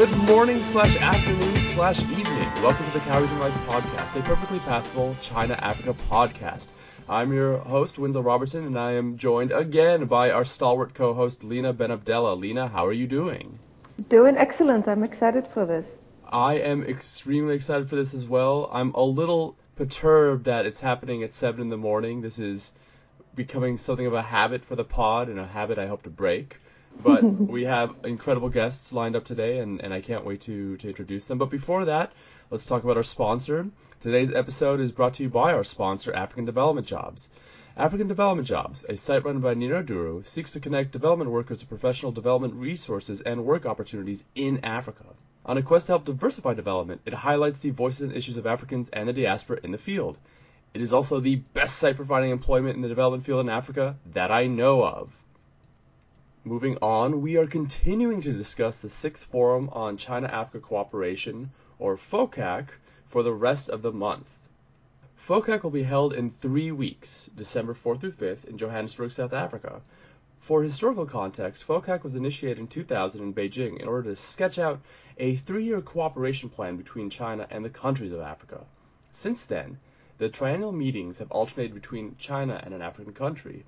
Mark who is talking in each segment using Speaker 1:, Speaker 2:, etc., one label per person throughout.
Speaker 1: Good morning slash afternoon slash evening. Welcome to the Cowries and Rice podcast, a perfectly passable China Africa podcast. I'm your host, Winslow Robertson, and I am joined again by our stalwart co-host, Lina Benabdallah. Lina, how are you doing?
Speaker 2: Doing excellent. I'm excited for this.
Speaker 1: I am extremely excited for this as well. I'm a little perturbed that it's happening at 7 in the morning. This is becoming something of a habit for the pod and a habit I hope to break. But we have incredible guests lined up today, and, and I can't wait to, to introduce them. But before that, let's talk about our sponsor. Today's episode is brought to you by our sponsor, African Development Jobs. African Development Jobs, a site run by Nina Duru, seeks to connect development workers with professional development resources and work opportunities in Africa. On a quest to help diversify development, it highlights the voices and issues of Africans and the diaspora in the field. It is also the best site for finding employment in the development field in Africa that I know of. Moving on, we are continuing to discuss the sixth forum on China Africa cooperation, or FOCAC, for the rest of the month. FOCAC will be held in three weeks, December 4th through 5th, in Johannesburg, South Africa. For historical context, FOCAC was initiated in 2000 in Beijing in order to sketch out a three year cooperation plan between China and the countries of Africa. Since then, the triennial meetings have alternated between China and an African country.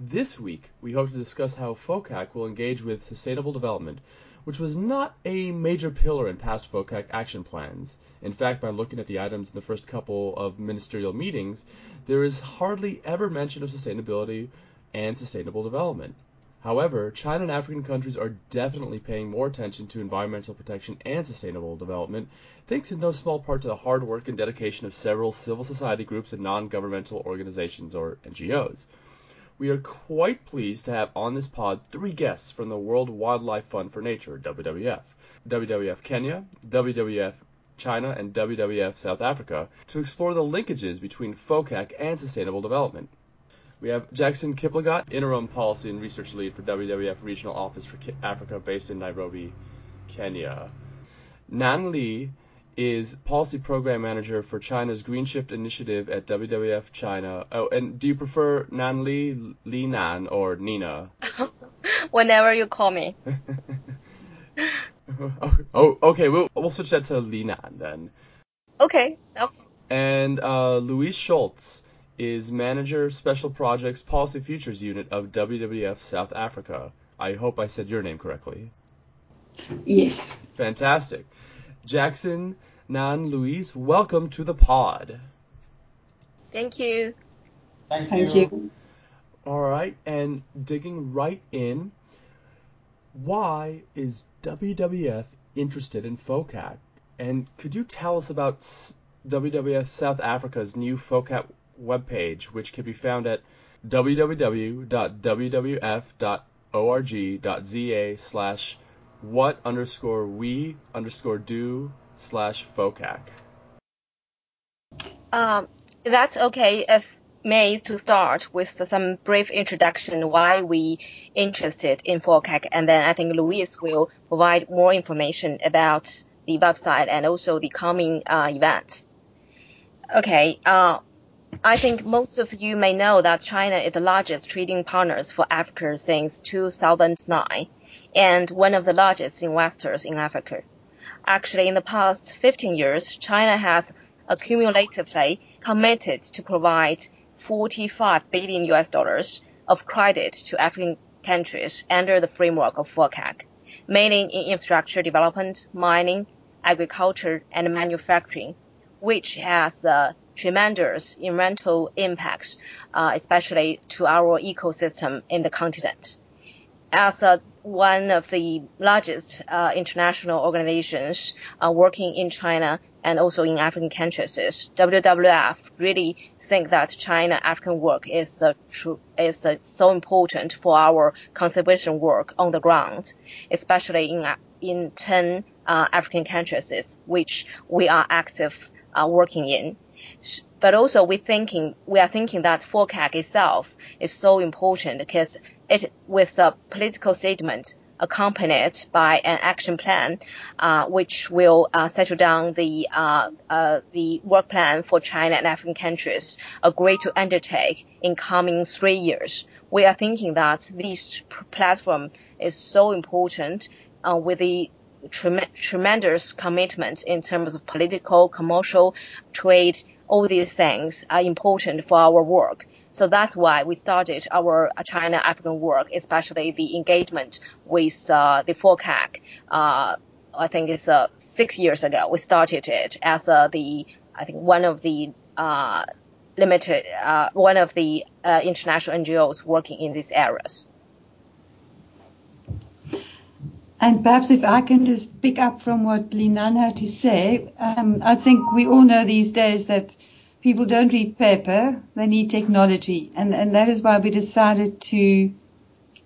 Speaker 1: This week, we hope to discuss how FOCAC will engage with sustainable development, which was not a major pillar in past FOCAC action plans. In fact, by looking at the items in the first couple of ministerial meetings, there is hardly ever mention of sustainability and sustainable development. However, China and African countries are definitely paying more attention to environmental protection and sustainable development, thanks in no small part to the hard work and dedication of several civil society groups and non governmental organizations, or NGOs. We are quite pleased to have on this pod three guests from the World Wildlife Fund for Nature, WWF, WWF Kenya, WWF China, and WWF South Africa to explore the linkages between FOCAC and sustainable development. We have Jackson Kiplagat, Interim Policy and Research Lead for WWF Regional Office for Africa based in Nairobi, Kenya. Nan Li is Policy Program Manager for China's Green Shift Initiative at WWF China. Oh, and do you prefer Nan Li, Li Nan, or Nina?
Speaker 3: Whenever you call me.
Speaker 1: oh, okay. We'll, we'll switch that to Li Nan then.
Speaker 3: Okay. okay.
Speaker 1: And uh, Louise Schultz is Manager Special Projects Policy Futures Unit of WWF South Africa. I hope I said your name correctly.
Speaker 4: Yes.
Speaker 1: Fantastic. Jackson, Nan, Louise, welcome to the pod.
Speaker 3: Thank you.
Speaker 4: Thank, Thank you. you.
Speaker 1: All right, and digging right in, why is WWF interested in FOCAC? And could you tell us about WWF South Africa's new FOCAC webpage, which can be found at www.wwf.org.za slash what underscore we underscore do slash FOCAC?
Speaker 3: Um, that's okay if may to start with some brief introduction why we interested in FOCAC, and then I think Louise will provide more information about the website and also the coming uh, events. Okay, uh, I think most of you may know that China is the largest trading partners for Africa since 2009 and one of the largest investors in Africa. Actually, in the past 15 years, China has accumulatively committed to provide 45 billion US dollars of credit to African countries under the framework of FOCAC, mainly in infrastructure development, mining, agriculture, and manufacturing, which has uh, tremendous environmental impacts, uh, especially to our ecosystem in the continent. As a, one of the largest uh, international organizations uh, working in China and also in African countries, WWF really think that China African work is uh, true, is so important for our conservation work on the ground, especially in in ten uh, African countries which we are active uh, working in but also we thinking we are thinking that FOCAC itself is so important because it with a political statement accompanied by an action plan, uh, which will uh, settle down the uh, uh the work plan for China and African countries agree to undertake in coming three years. We are thinking that this platform is so important uh, with the tremendous commitment in terms of political, commercial, trade. All these things are important for our work. So that's why we started our China African work, especially the engagement with uh, the FOCAC. Uh, I think it's uh, six years ago. We started it as uh, the I think one of the uh, limited uh, one of the international NGOs working in these areas.
Speaker 4: And perhaps if I can just pick up from what Linan had to say, um, I think we all know these days that people don't read paper, they need technology. And, and that is why we decided to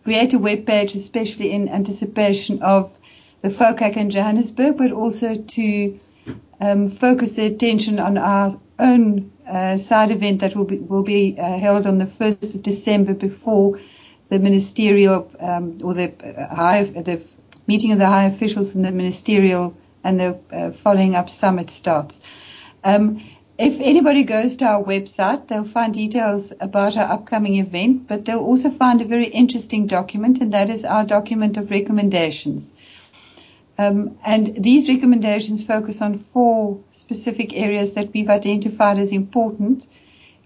Speaker 4: create a web page, especially in anticipation of the FOCAC in Johannesburg, but also to um, focus the attention on our own uh, side event that will be, will be uh, held on the 1st of December before the ministerial um, or the uh, high, the meeting of the high officials and the ministerial and the uh, following up summit starts. Um, if anybody goes to our website, they'll find details about our upcoming event, but they'll also find a very interesting document, and that is our document of recommendations. Um, and these recommendations focus on four specific areas that we've identified as important,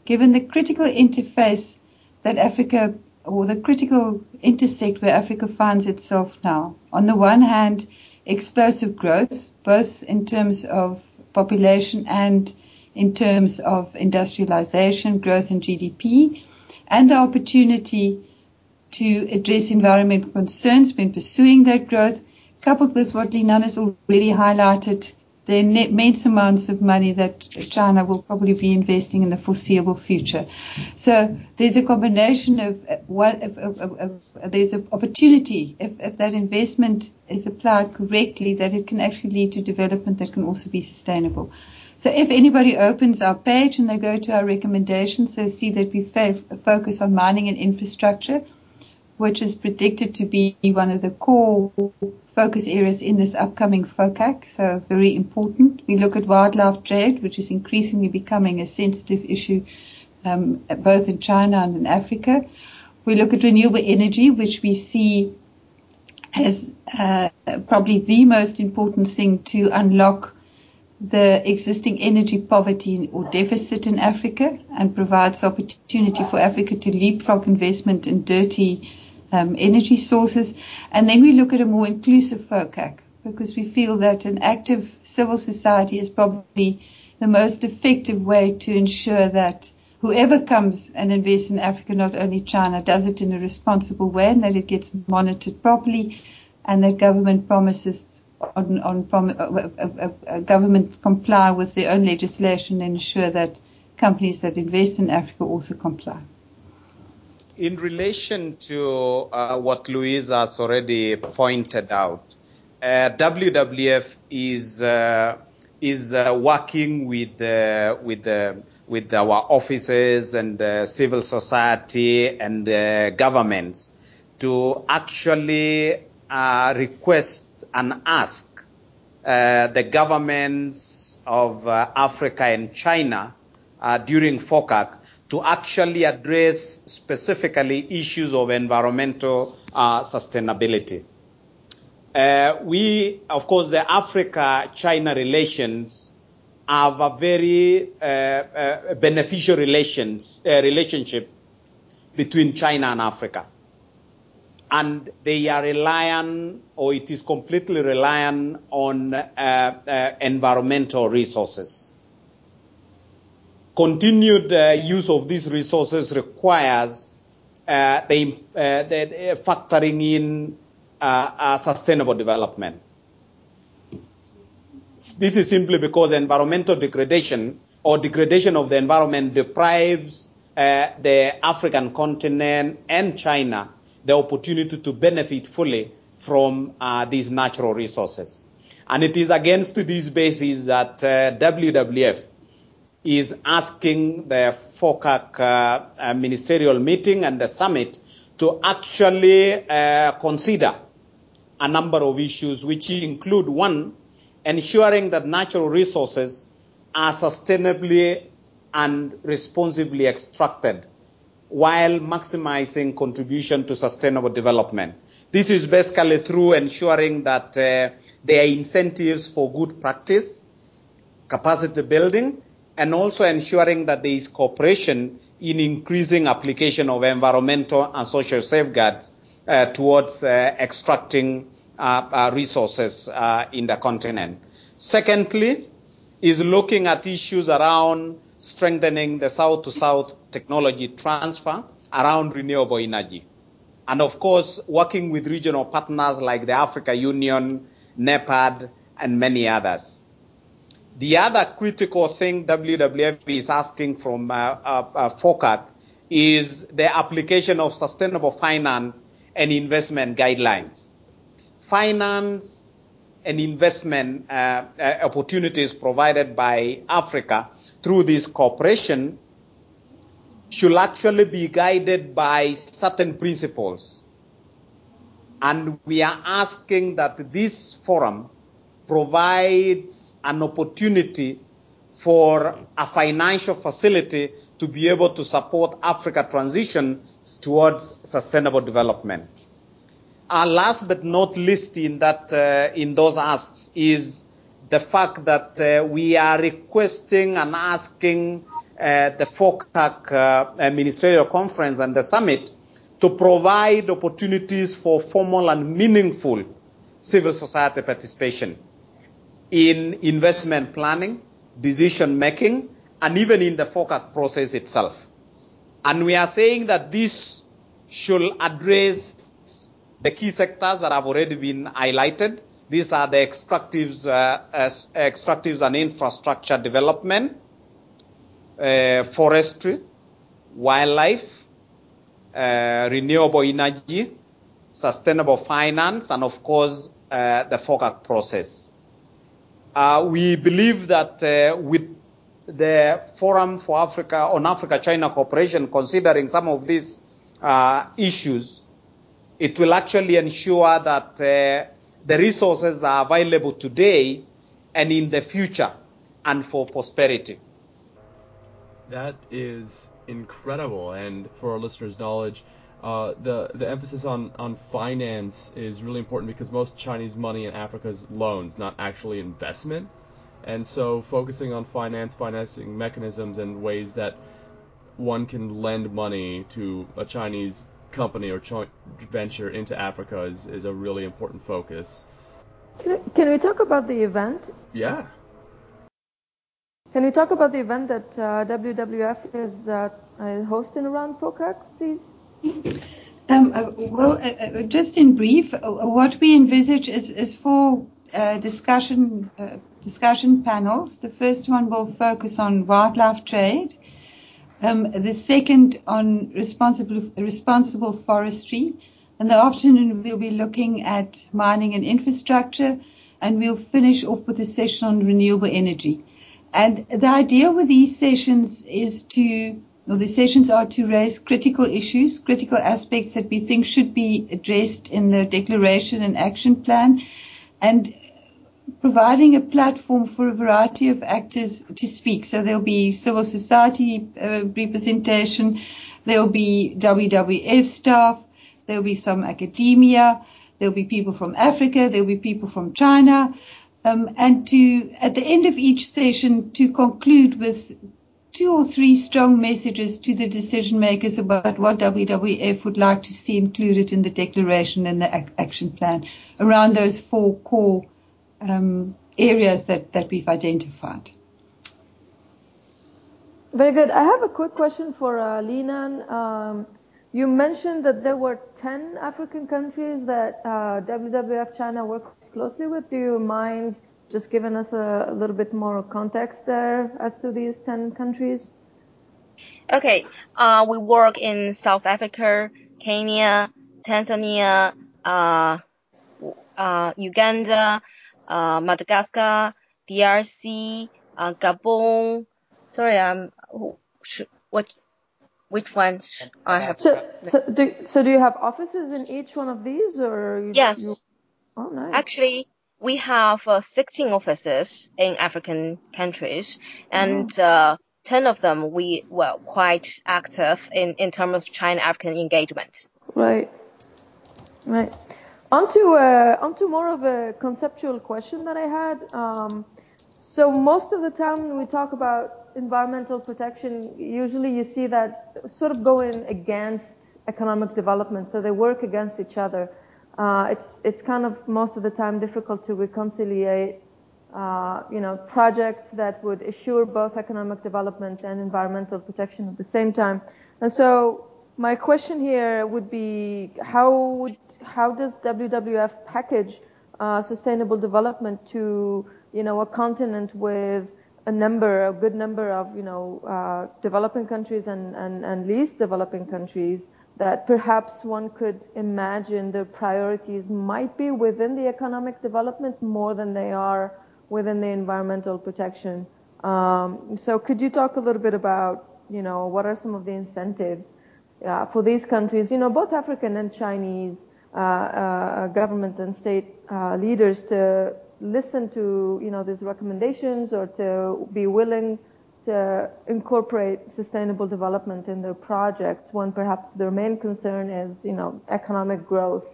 Speaker 4: given the critical interface that Africa or the critical intersect where Africa finds itself now. On the one hand, explosive growth, both in terms of population and in terms of industrialization, growth in GDP, and the opportunity to address environmental concerns when pursuing that growth, coupled with what Linan has already highlighted, the immense amounts of money that China will probably be investing in the foreseeable future. So there's a combination of uh, what of, of, there's an opportunity if, if that investment is applied correctly that it can actually lead to development that can also be sustainable. So if anybody opens our page and they go to our recommendations, they see that we focus on mining and infrastructure which is predicted to be one of the core focus areas in this upcoming FOCAC, so very important. We look at wildlife trade, which is increasingly becoming a sensitive issue um, both in China and in Africa. We look at renewable energy, which we see as uh, probably the most important thing to unlock the existing energy poverty or deficit in Africa and provides opportunity for Africa to leapfrog investment in dirty um, energy sources. And then we look at a more inclusive FOCAC because we feel that an active civil society is probably the most effective way to ensure that whoever comes and invests in Africa, not only China, does it in a responsible way and that it gets monitored properly and that government promises on, on prom- uh, uh, uh, government comply with their own legislation and ensure that companies that invest in Africa also comply
Speaker 5: in relation to uh, what Louise has already pointed out, uh, WWF is uh, is uh, working with uh, with uh, with our offices and civil society and governments to actually request and ask the governments of Africa and China during FOCAC to actually address specifically issues of environmental uh, sustainability. Uh, we, of course, the Africa-China relations have a very uh, uh beneficial relations uh, relationship between China and Africa, and they are reliant, or it is completely reliant on uh, environmental resources continued uh, use of these resources requires uh, the, uh, the, factoring in uh, sustainable development. This is simply because environmental degradation or degradation of the environment deprives uh, the African continent and China the opportunity to benefit fully from uh, these natural resources. And it is against this basis that WWF is asking the FOCAC uh, uh, ministerial meeting and the summit to actually uh, consider a number of issues, which include one, ensuring that natural resources are sustainably and responsibly extracted while maximizing contribution to sustainable development. This is basically through ensuring that uh, There are incentives for good practice, capacity building, and also ensuring that there is cooperation in increasing application of environmental and social safeguards uh, towards uh, extracting uh, uh resources uh, in the continent. Secondly, is looking at issues around strengthening the south to south technology transfer around renewable energy. And of course, working with regional partners like the Africa Union, NEPAD, and many others. The other critical thing WWF is asking from uh, uh, uh, is the application of sustainable finance and investment guidelines. Finance and investment uh, uh, opportunities provided by Africa through this cooperation should actually be guided by certain principles. And we are asking that this forum provides an opportunity for a financial facility to be able to support Africa transition towards sustainable development. And last but not least in that, uh, in those asks is the fact that uh, we are requesting and asking uh, the FOCAC uh, ministerial conference and the summit to provide opportunities for formal and meaningful civil society participation in investment planning, decision making, and even in the FOCAC process itself. And we are saying that this should address the key sectors that have already been highlighted. These are the extractives, uh, extractives and infrastructure development, uh, forestry, wildlife, uh, renewable energy, sustainable finance, and of course, uh, the FOCAC process. Uh, we believe that uh, with the Forum for Africa on Africa-China cooperation considering some of these uh, issues, it will actually ensure that the resources are available today and in the future and for prosperity.
Speaker 1: That is incredible, and for our listeners' knowledge, uh, the the emphasis on, on finance is really important because most Chinese money in Africa is loans, not actually investment. And so, focusing on finance, financing mechanisms, and ways that one can lend money to a Chinese company or joint venture into Africa is, is a really important focus.
Speaker 2: Can, can we talk about the event?
Speaker 1: Yeah.
Speaker 2: Can we talk about the event that uh, WWF is uh, hosting around FOCAC, please?
Speaker 4: Um, uh, well, uh, uh, just in brief, what we envisage is, four discussion discussion panels. The first one will focus on wildlife trade. Um, the second on responsible responsible forestry, and the afternoon we'll be looking at mining and infrastructure, and we'll finish off with a session on renewable energy. And the idea with these sessions is to, the sessions are to raise critical issues, critical aspects that we think should be addressed in the declaration and action plan, and providing a platform for a variety of actors to speak. So there'll be civil society uh, representation, there'll be WWF staff, there'll be some academia, there'll be people from Africa, there'll be people from China, um, and to, at the end of each session, to conclude with two or three strong messages to the decision makers about what WWF would like to see included in the declaration and the ac- action plan around those four core um, areas that, that we've identified.
Speaker 2: Very good. I have a quick question for uh, Linan. Um, you mentioned that there were 10 African countries that uh, WWF China works closely with. Do you mind just giving us a, a, little bit more context there as to these 10 countries?
Speaker 3: Okay. Uh, we work in South Africa, Kenya, Tanzania, uh, uh, Uganda, uh, Madagascar, DRC, uh, Gabon. Sorry, um, what which ones I have.
Speaker 2: So, so do, so do you have offices in each one of these, or you,
Speaker 3: yes?
Speaker 2: You, oh, nice.
Speaker 3: Actually, we have uh, 16 offices in African countries, and oh. uh, 10 of them we were quite active in in terms of China-African engagement.
Speaker 2: Right. Right. onto uh, onto more of a conceptual question that I had. Um, so most of the time when we talk about environmental protection, usually you see that sort of going against economic development. So they work against each other. Uh, it's it's kind of most of the time difficult to reconcile, uh, you know, projects that would assure both economic development and environmental protection at the same time. And so my question here would be how would how does WWF package uh, sustainable development to you know a continent with a number, a good number of you know uh, developing countries and, and, and least developing countries that perhaps one could imagine the priorities might be within the economic development more than they are within the environmental protection. Um, so could you talk a little bit about you know what are some of the incentives uh, for these countries, you know both African and Chinese uh, uh, government and state uh, leaders to listen to you know these recommendations or to be willing incorporate sustainable development in their projects when perhaps their main concern is you know economic growth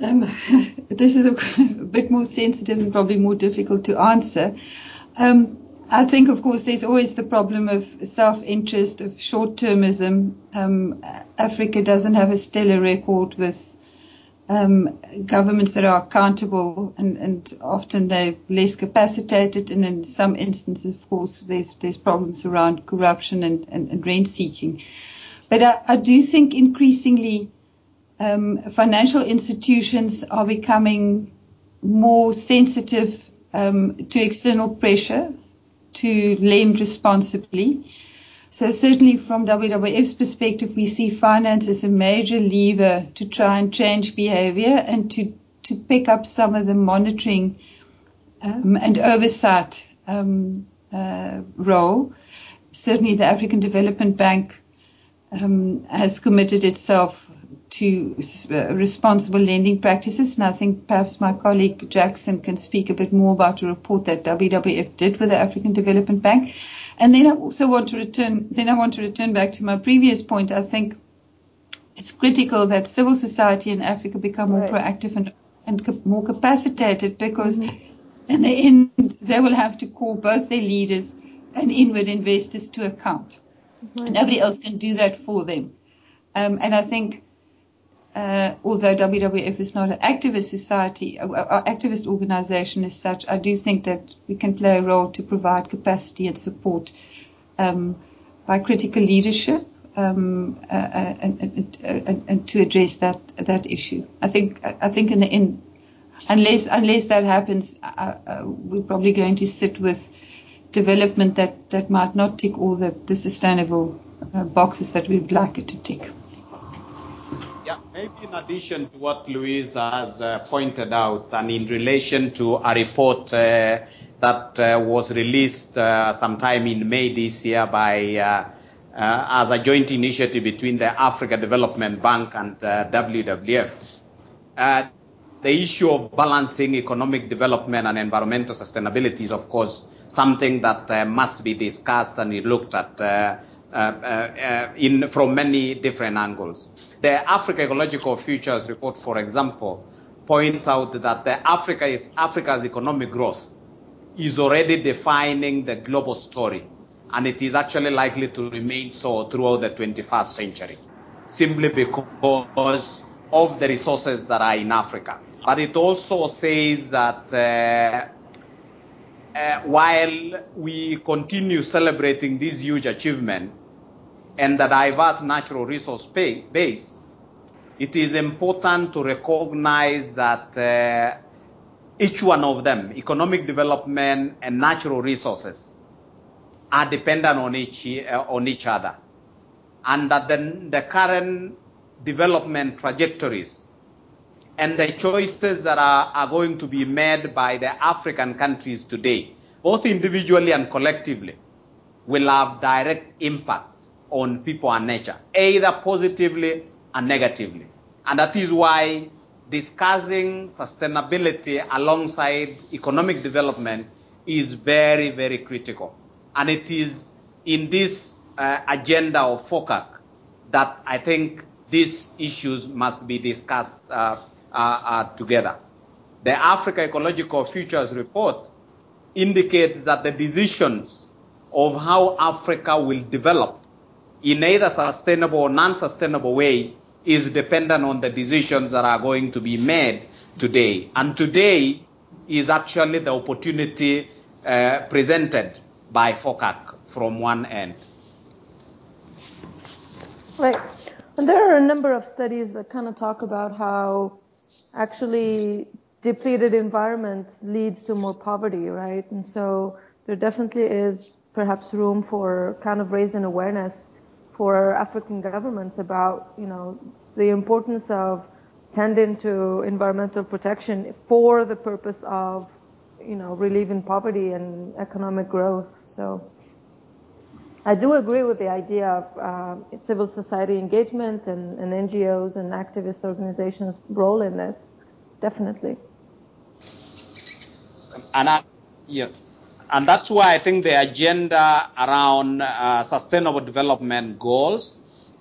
Speaker 4: um, this is a, bit more sensitive and probably more difficult to answer um, I think, of course, there's always the problem of self-interest, of short-termism. Um, Africa doesn't have a stellar record with um, governments that are accountable and, and, often they're less capacitated and in some instances of course there's there's problems around corruption and, and, and rent seeking. But I, I, do think increasingly um, financial institutions are becoming more sensitive um, to external pressure to lend responsibly certainly from WWF's perspective, we see finance as a major lever to try and change behavior and to, to pick up some of the monitoring um, and oversight um, uh, role. Certainly the African Development Bank um, has committed itself to uh, responsible lending practices, and I think perhaps my colleague Jackson can speak a bit more about the report that WWF did with the African Development Bank. And then I also want to return, then I want to return back to my previous point. I think it's critical that civil society in Africa become more proactive and, and more capacitated because mm-hmm. in the end, they will have to call both their leaders and inward investors to account. Mm-hmm. And nobody else can do that for them. Um, and I think uh, although WWF is not an activist society, an activist organization as such, I do think that we can play a role to provide capacity and support um, by critical leadership um, uh, uh and, and, and, to address that that issue. I think I think in the end, unless unless that happens, uh, we're probably going to sit with development that, that might not tick all the, the sustainable uh, boxes that we would like it to tick.
Speaker 5: Maybe in addition to what Louise has uh, pointed out, and in relation to a report uh, that uh, was released uh, sometime in May this year by uh, uh, as a joint initiative between the Africa Development Bank and WWF. the issue of balancing economic development and environmental sustainability is, of course, something that must be discussed and looked at in from many different angles. The Africa Ecological Futures report, for example, points out that Africa is, Africa's economic growth is already defining the global story, and it is actually likely to remain so throughout the 21st century, simply because of the resources that are in Africa. But it also says that uh, uh, while we continue celebrating this huge achievement, and the diverse natural resource base, it is important to recognize that uh, each one of them, economic development and natural resources, are dependent on each, uh, on each other. And that the, the current development trajectories and the choices that are, are going to be made by the African countries today, both individually and collectively, will have direct impact on people and nature, either positively and negatively. And that is why discussing sustainability alongside economic development is very, very critical. And it is in this uh, agenda of FOCAC that I think these issues must be discussed uh, uh, together. The Africa Ecological Futures Report indicates that the decisions of how Africa will develop in either sustainable or non-sustainable way is dependent on the decisions that are going to be made today. And today is actually the opportunity uh, presented by FOCAC from one end.
Speaker 2: Right. And there are a number of studies that kind of talk about how actually depleted environment leads to more poverty, right? And so there definitely is perhaps room for kind of raising awareness for African governments about, you know, the importance of tending to environmental protection for the purpose of, you know, relieving poverty and economic growth. So I do agree with the idea of uh, civil society engagement and, and NGOs and activist organizations' role in this, definitely.
Speaker 5: And I, yeah, and that's why I think the agenda around uh, sustainable development goals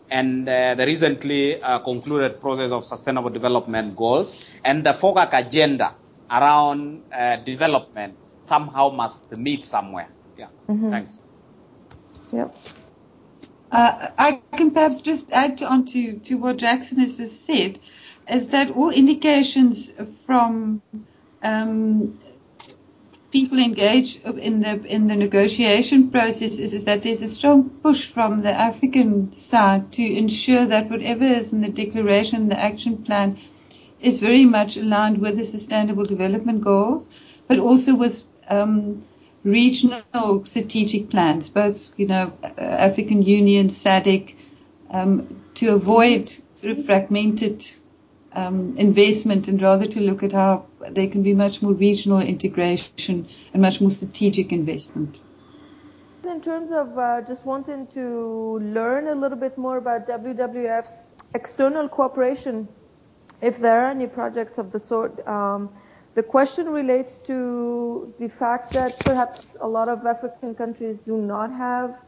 Speaker 5: and uh, the recently uh, concluded process of sustainable development goals and the FOCAC agenda around uh, development somehow must meet somewhere. Yeah. Mm-hmm. Thanks.
Speaker 2: Yep.
Speaker 4: Uh, I can perhaps just add on to, to what Jackson has just said, is that all indications from um, people engaged in the in the negotiation process is, is that there's a strong push from the African side to ensure that whatever is in the declaration, the action plan, is very much aligned with the Sustainable Development Goals, but also with um, regional strategic plans, both you know African Union, SADC, um, to avoid sort of fragmented um, investment and rather to look at how there can be much more regional integration and much more strategic investment.
Speaker 2: In terms of uh, just wanting to learn a little bit more about WWF's external cooperation, if there are any projects of the sort, um, the question relates to the fact that perhaps a lot of African countries do not have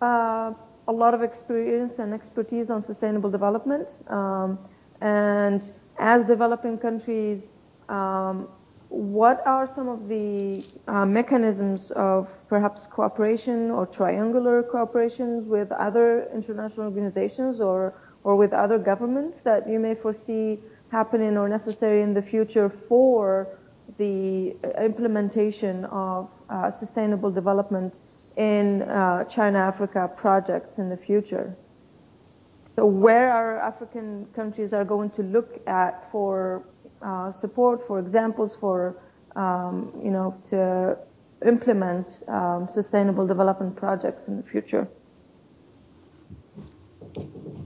Speaker 2: uh, a lot of experience and expertise on sustainable development. Um, and as developing countries, um, what are some of the uh, mechanisms of perhaps cooperation or triangular cooperations with other international organizations or, or with other governments that you may foresee happening or necessary in the future for the implementation of uh, sustainable development in uh, China Africa projects in the future? So where our African countries are going to look at for uh, support, for examples, for um, you know to implement um, sustainable development projects in the future.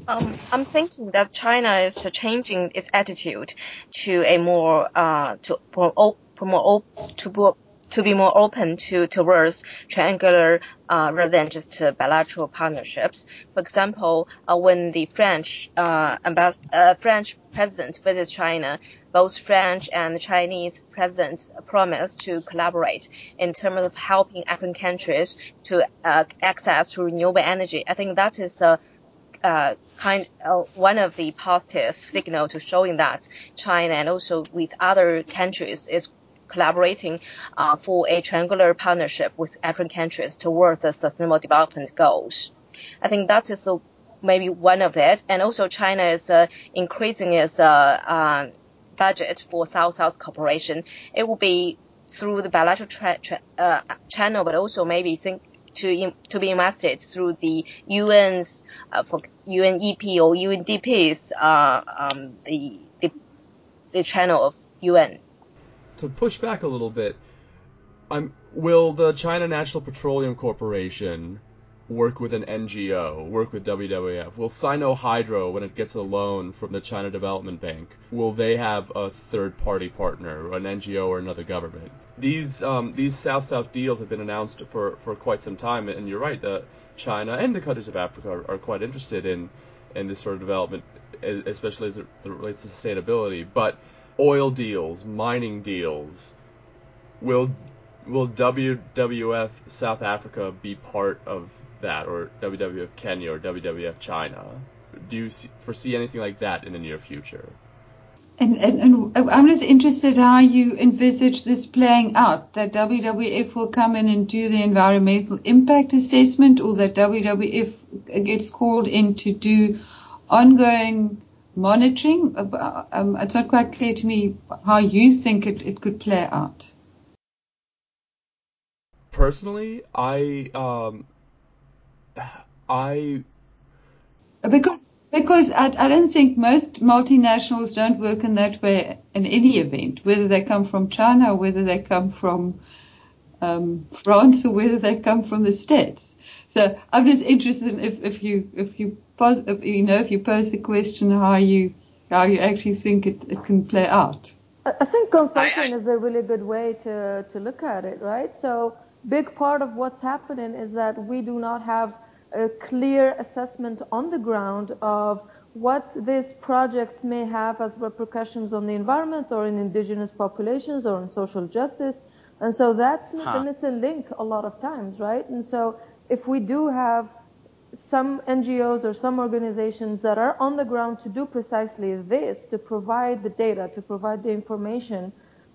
Speaker 3: Um, I'm thinking that China is changing its attitude to a more uh, to more, more to to be more open to towards triangular uh, rather than just uh, bilateral partnerships. For example, uh, when the French uh, ambas- uh, French president visits China, both French and Chinese presidents promised to collaborate in terms of helping African countries to uh, access to renewable energy. I think that is a uh, kind uh, one of the positive signal to showing that China and also with other countries is collaborating uh, for a triangular partnership with African countries towards the sustainable development goals. I think that is uh, maybe one of it. And also China is uh, increasing its budget for South-South cooperation. It will be through the bilateral tra- tra- uh, channel, but also maybe think to to be invested through the UN's uh, for UNEP or UNDP's uh, um, the, the the channel of UN
Speaker 1: to push back a little bit, I'm, will the China National Petroleum Corporation work with an NGO, work with WWF? Will Sinohydro, when it gets a loan from the China Development Bank, will they have a third-party partner, an NGO or another government? These um, these South-South deals have been announced for, for quite some time, and you're right, the China and the countries of Africa are, are quite interested in in this sort of development, especially as it relates to sustainability. But oil deals, mining deals. Will will WWF South Africa be part of that, or WWF Kenya, or WWF China? Do you see, foresee anything like that in the near future?
Speaker 4: And, and, and, I'm just interested how you envisage this playing out. That WWF will come in and do the environmental impact assessment, or that WWF gets called in to do ongoing monitoring. Um, it's not quite clear to me how you think it, it could play out.
Speaker 1: Personally, I um, I
Speaker 4: because because I, I don't think most multinationals don't work in that way in any event, whether they come from China or whether they come from um, France or whether they come from the States. So I'm just interested in if, if you if you pose if, you know if you pose the question how you how you actually think it, it can play out.
Speaker 2: I think consulting is a really good way to to look at it, right? So big part of what's happening is that we do not have a clear assessment on the ground of what this project may have as repercussions on the environment or in indigenous populations or in social justice. And so that's huh. the missing link a lot of times, right? And so if we do have some NGOs or some organizations that are on the ground to do precisely this, to provide the data, to provide the information,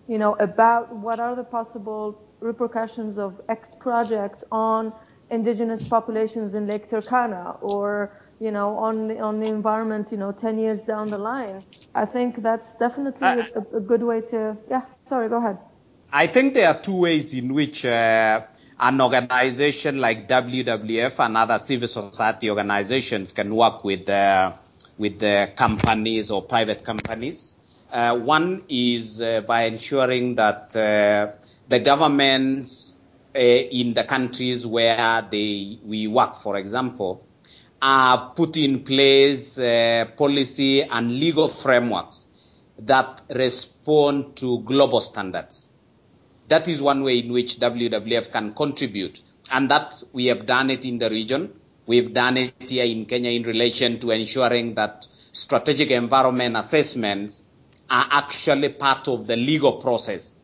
Speaker 2: you know, about what are the possible repercussions of X project on indigenous populations in Lake Turkana or you know on the, on the environment you know 10 years down the line i think that's definitely a, a, good way to yeah sorry go ahead.
Speaker 5: I think there are two ways in which uh, an organization like WWF and other civil society organizations can work with with the companies or private companies. Uh, one is uh, by ensuring that uh, the governments uh, in the countries where they we work, for example, are put in place uh, policy and legal frameworks that respond to global standards. That is one way in which WWF can contribute, and that we have done it in the region. We've done it here in Kenya in relation to ensuring that strategic environment assessments are actually part of the legal process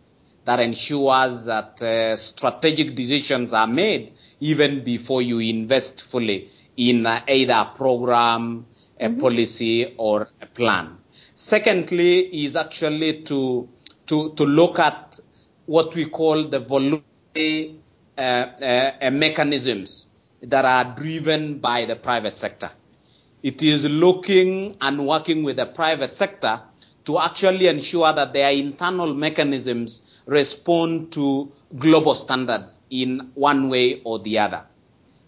Speaker 5: that ensures that uh, strategic decisions are made even before you invest fully in uh, either a program, a mm-hmm. policy, or a plan. Secondly, is actually to to to look at what we call the voluntary uh, uh, mechanisms that are driven by the private sector. It is looking and working with the private sector to actually ensure that their internal mechanisms respond to global standards in one way or the other.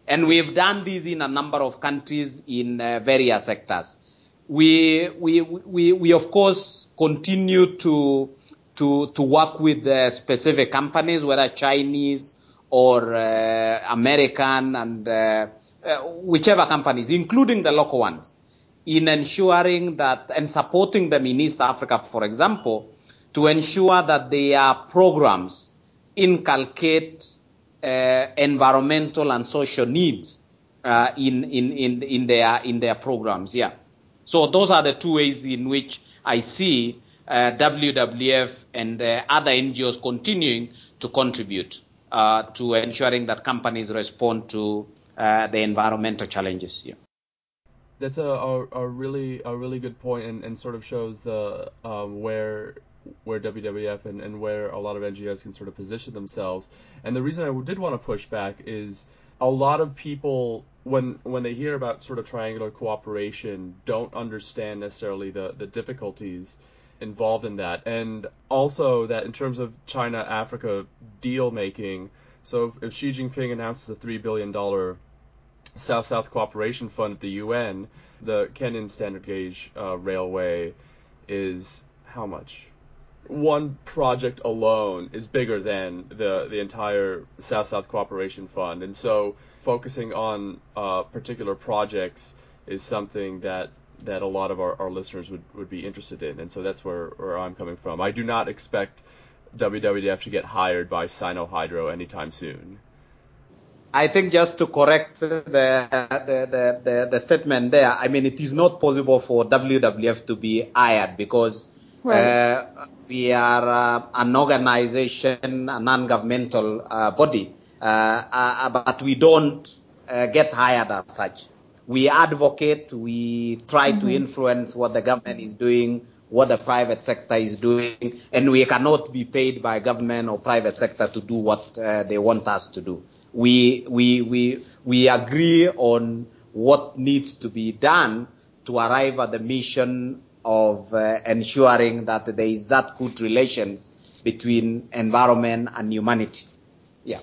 Speaker 5: And we've done this in a number of countries in uh, various sectors. We, we, we, we of course continue to, to, to work with uh, specific companies, whether Chinese or uh, American and uh, uh, whichever companies, including the local ones, in ensuring that and supporting them in East Africa, for example, to ensure that their programs inculcate uh, environmental and social needs uh, in, in, in, in, their, in their programs. Yeah. So those are the two ways in which I see uh, WWF and uh, other NGOs continuing to contribute uh, to ensuring that companies respond to uh, the environmental challenges. Yeah
Speaker 1: that's a, a, a, really a really good point and, and sort of shows the um, where where WWF and, and where a lot of NGOs can sort of position themselves. And the reason I did want to push back is a lot of people when when they hear about sort of triangular cooperation don't understand necessarily the, the difficulties involved in that. And also that in terms of China Africa deal making, so if, if Xi Jinping announces a three billion dollar South South Cooperation Fund at the UN, the Kenyan Standard Gauge uh, Railway is how much? One project alone is bigger than the the entire South South Cooperation Fund, and so focusing on uh, particular projects is something that that a lot of our, our listeners would, would be interested in, and so that's where, where I'm coming from. I do not expect WWF to get hired by Sinohydro anytime soon.
Speaker 5: I think just to correct the, the, the, the, statement there, I mean, it is not possible for WWF to be hired because right. uh, we are uh, an organization, a non-governmental uh, body, uh, uh, but we don't uh, get hired as such. We advocate, we try
Speaker 2: Mm-hmm.
Speaker 5: to influence what the government is doing, what the private sector is doing, and we cannot be paid by government or private sector to do what uh, they want us to do. We, we, we, we agree on what needs to be done to arrive at the mission of uh, ensuring that there is that good relations between environment and humanity. Yeah.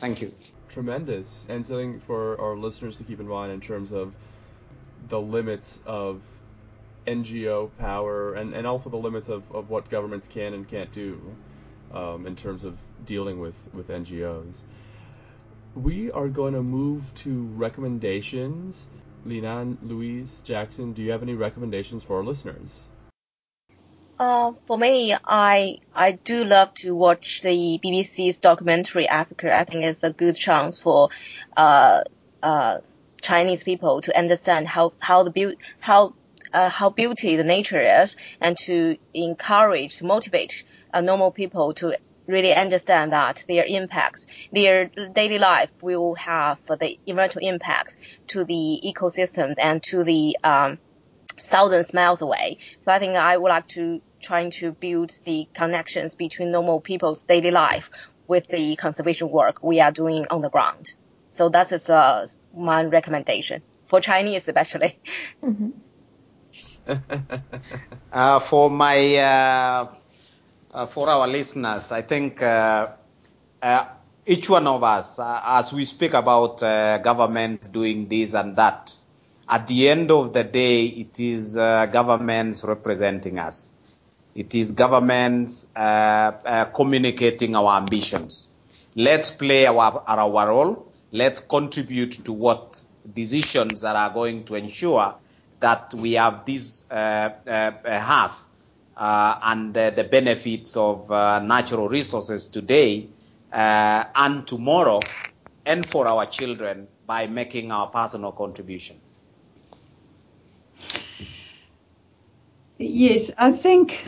Speaker 5: Thank you.
Speaker 1: Tremendous. And something for our listeners to keep in mind in terms of the limits of NGO power and, and also the limits of, of what governments can and can't do um, in terms of dealing with, with NGOs. We are going to move to recommendations. Linan, Louise, Jackson, do you have any recommendations for our listeners?
Speaker 3: Uh, for me, I I do love to watch the BBC's documentary Africa. I think it's a good chance for uh, uh, Chinese people to understand how how the how uh, how beauty the nature is, and to encourage, to motivate uh, normal people to really understand that their impacts, their daily life will have the environmental impacts to the ecosystem and to the um, thousands miles away. So I think I would like to trying to build the connections between normal people's daily life with the conservation work we are doing on the ground. So that is uh, my recommendation for Chinese especially.
Speaker 5: Uh, for my uh, uh, for our listeners, I think uh, uh, each one of us, uh, as we speak about uh, government doing this and that, at the end of the day, it is uh, governments representing us. It is governments uh, uh, communicating our ambitions. Let's play our, our role. Let's contribute to what decisions that are going to ensure that we have this uh, uh, uh, uh, and the benefits of natural resources today and tomorrow, and for our children by making our personal contribution.
Speaker 4: Yes, I think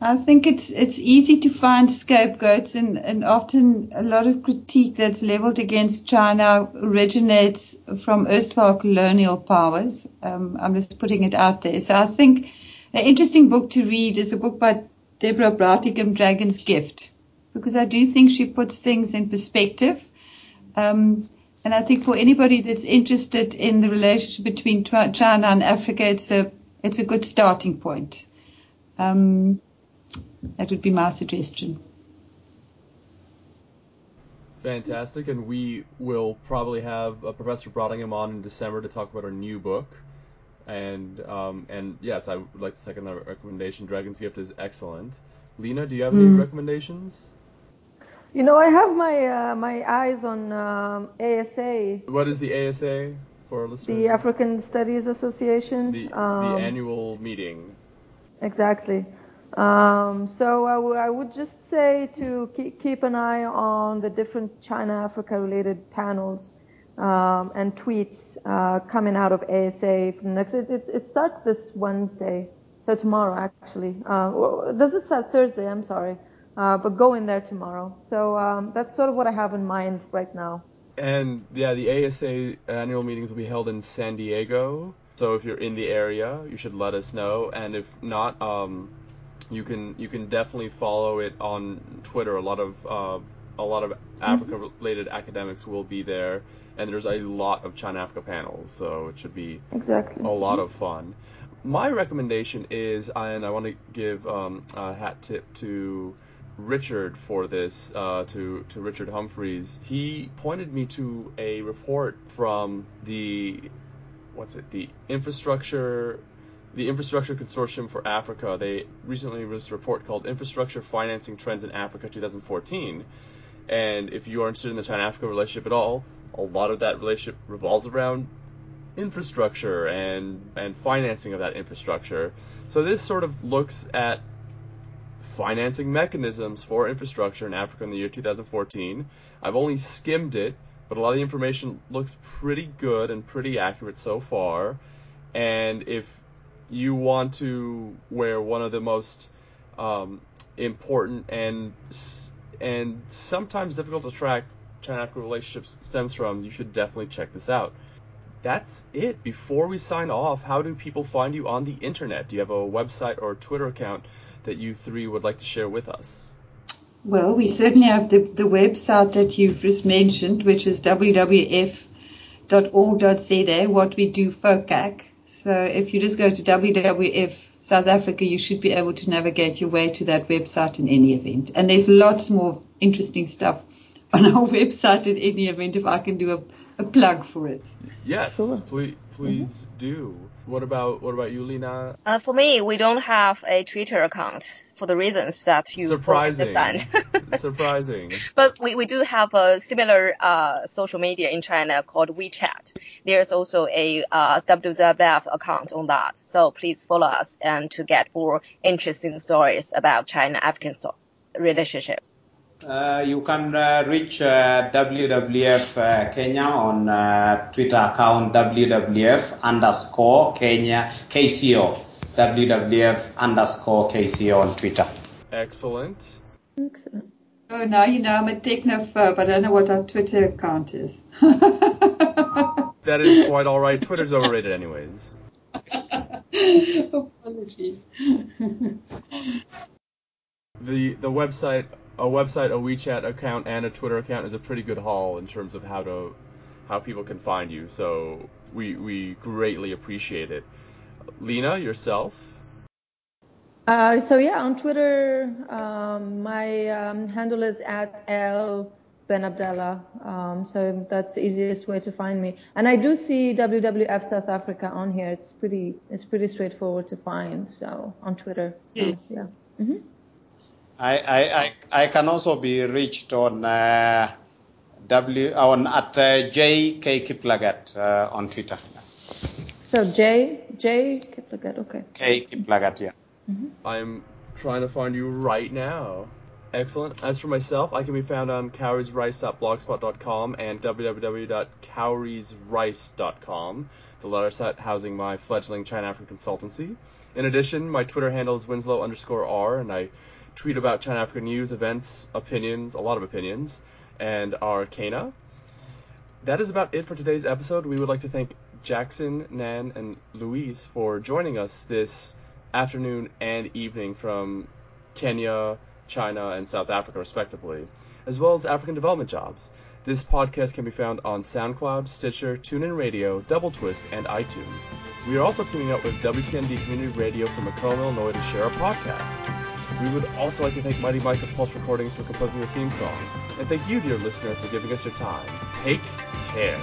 Speaker 4: I think it's it's easy to find scapegoats, and, and often a lot of critique that's leveled against China originates from erstwhile colonial powers. Um, I'm just putting it out there. So I think an interesting book to read is a book by Deborah Brautigam, Dragon's Gift, because I do think she puts things in perspective. Um, and I think for anybody that's interested in the relationship between China and Africa, it's a it's a good starting point. Um, that would be my suggestion.
Speaker 1: Fantastic, and we will probably have uh, Professor Brautigam on in December to talk about our new book. And um, and yes, I would like to second that recommendation. Dragon's Gift is excellent. Lina, do you have any recommendations?
Speaker 2: You know, I have my uh, my eyes on um, ASA,
Speaker 1: What is the ASA for listeners?
Speaker 2: the African Studies Association.
Speaker 1: the,
Speaker 2: Um,
Speaker 1: the annual meeting.
Speaker 2: Exactly. Um, so I, w- I would just say to keep, keep an eye on the different China Africa related panels um, and tweets uh, coming out of ASA. From next, it, it, it starts this Wednesday, so tomorrow actually. Uh, does it start Thursday? I'm sorry, but go in there tomorrow. So um, that's sort of what I have in mind right now.
Speaker 1: And yeah, the ASA annual meetings will be held in San Diego. So if you're in the area, you should let us know. And if not, um, you can you can definitely follow it on Twitter. A lot of uh, a lot of Africa-related academics will be there, and there's a lot of China Africa panels. So it should be
Speaker 2: Exactly.
Speaker 1: a lot of fun. My recommendation is, and I want to give um, a hat tip to Richard for this, uh, to to Richard Humphreys. He pointed me to a report from the what's it, the infrastructure. The Infrastructure Consortium for Africa, they recently released a report called Infrastructure Financing Trends in Africa 2014. And if you are interested in the China Africa relationship at all, a lot of that relationship revolves around infrastructure and and financing of that infrastructure. So this sort of looks at financing mechanisms for infrastructure in Africa in the year 2014. I've only skimmed it, but a lot of the information looks pretty good and pretty accurate so far. And if you want to where one of the most um, important and and sometimes difficult to track China Africa relationships stems from, you should definitely check this out. that's it. Before we sign off, how do people find you on the internet? Do you have a website or a Twitter account that you three would like to share with us?
Speaker 4: Well, we certainly have the, the website that you've just mentioned, which is wwf.org.za, what we do FOCAC. So if you just go to WWF South Africa, you should be able to navigate your way to that website in any event. And there's lots more interesting stuff on our website in any event if I can do a, a plug for it.
Speaker 1: Yes,
Speaker 2: Sure.
Speaker 1: please, please mm-hmm. do. What about what about you, Lena?
Speaker 3: Uh, for me, we don't have a Twitter account for the reasons that you
Speaker 1: Surprising.
Speaker 3: understand.
Speaker 1: Surprising.
Speaker 3: But we, we do have a similar uh, social media in China called WeChat. There's also a uh, WWF account on that. So please follow us and to get more interesting stories about China African sto- relationships.
Speaker 5: Uh, you can uh, reach uh, WWF uh, Kenya on uh, Twitter account WWF underscore Kenya KCO. WWF underscore KCO on Twitter.
Speaker 1: Excellent.
Speaker 2: Excellent.
Speaker 4: Oh, now you know I'm a technophobe. I don't know what our Twitter account is.
Speaker 1: That is quite all right. Twitter's overrated, anyways.
Speaker 4: Apologies.
Speaker 1: The the website, a website, a WeChat account, and a Twitter account is a pretty good haul in terms of how to how people can find you. So we we greatly appreciate it. Lina, yourself.
Speaker 2: Uh, so yeah, on Twitter, um, my um, handle is at L Benabdallah. Um, so that's the easiest way to find me. And I do see WWF South Africa on here. It's pretty, it's pretty straightforward to find. So on Twitter. So,
Speaker 4: Yes.
Speaker 2: Yeah. hmm
Speaker 5: I, I, I, I can also be reached on uh, W on at uh, JK Kiplagat uh, on Twitter.
Speaker 2: So J J Kiplagat. Okay.
Speaker 5: K Kiplagat, yeah.
Speaker 1: I'm trying to find you right now. Excellent. As for myself, I can be found on cowriesrice.blogspot.com and www.cowriesrice.com, the latter site housing my fledgling China Africa consultancy. In addition, my Twitter handle is Winslow underscore R, and I tweet about China Africa news, events, opinions, a lot of opinions, and Arcana. That is about it for today's episode. We would like to thank Jackson, Nan, and Louise for joining us this afternoon and evening from Kenya, China, and South Africa, respectively, as well as African development jobs. This podcast can be found on SoundCloud, Stitcher, TuneIn Radio, Double Twist, and iTunes. We are also teaming up with WTND Community Radio from Macomb, Illinois to share our podcast. We would also like to thank Mighty Mike of Pulse Recordings for composing the theme song. And thank you, dear listener, for giving us your time. Take care.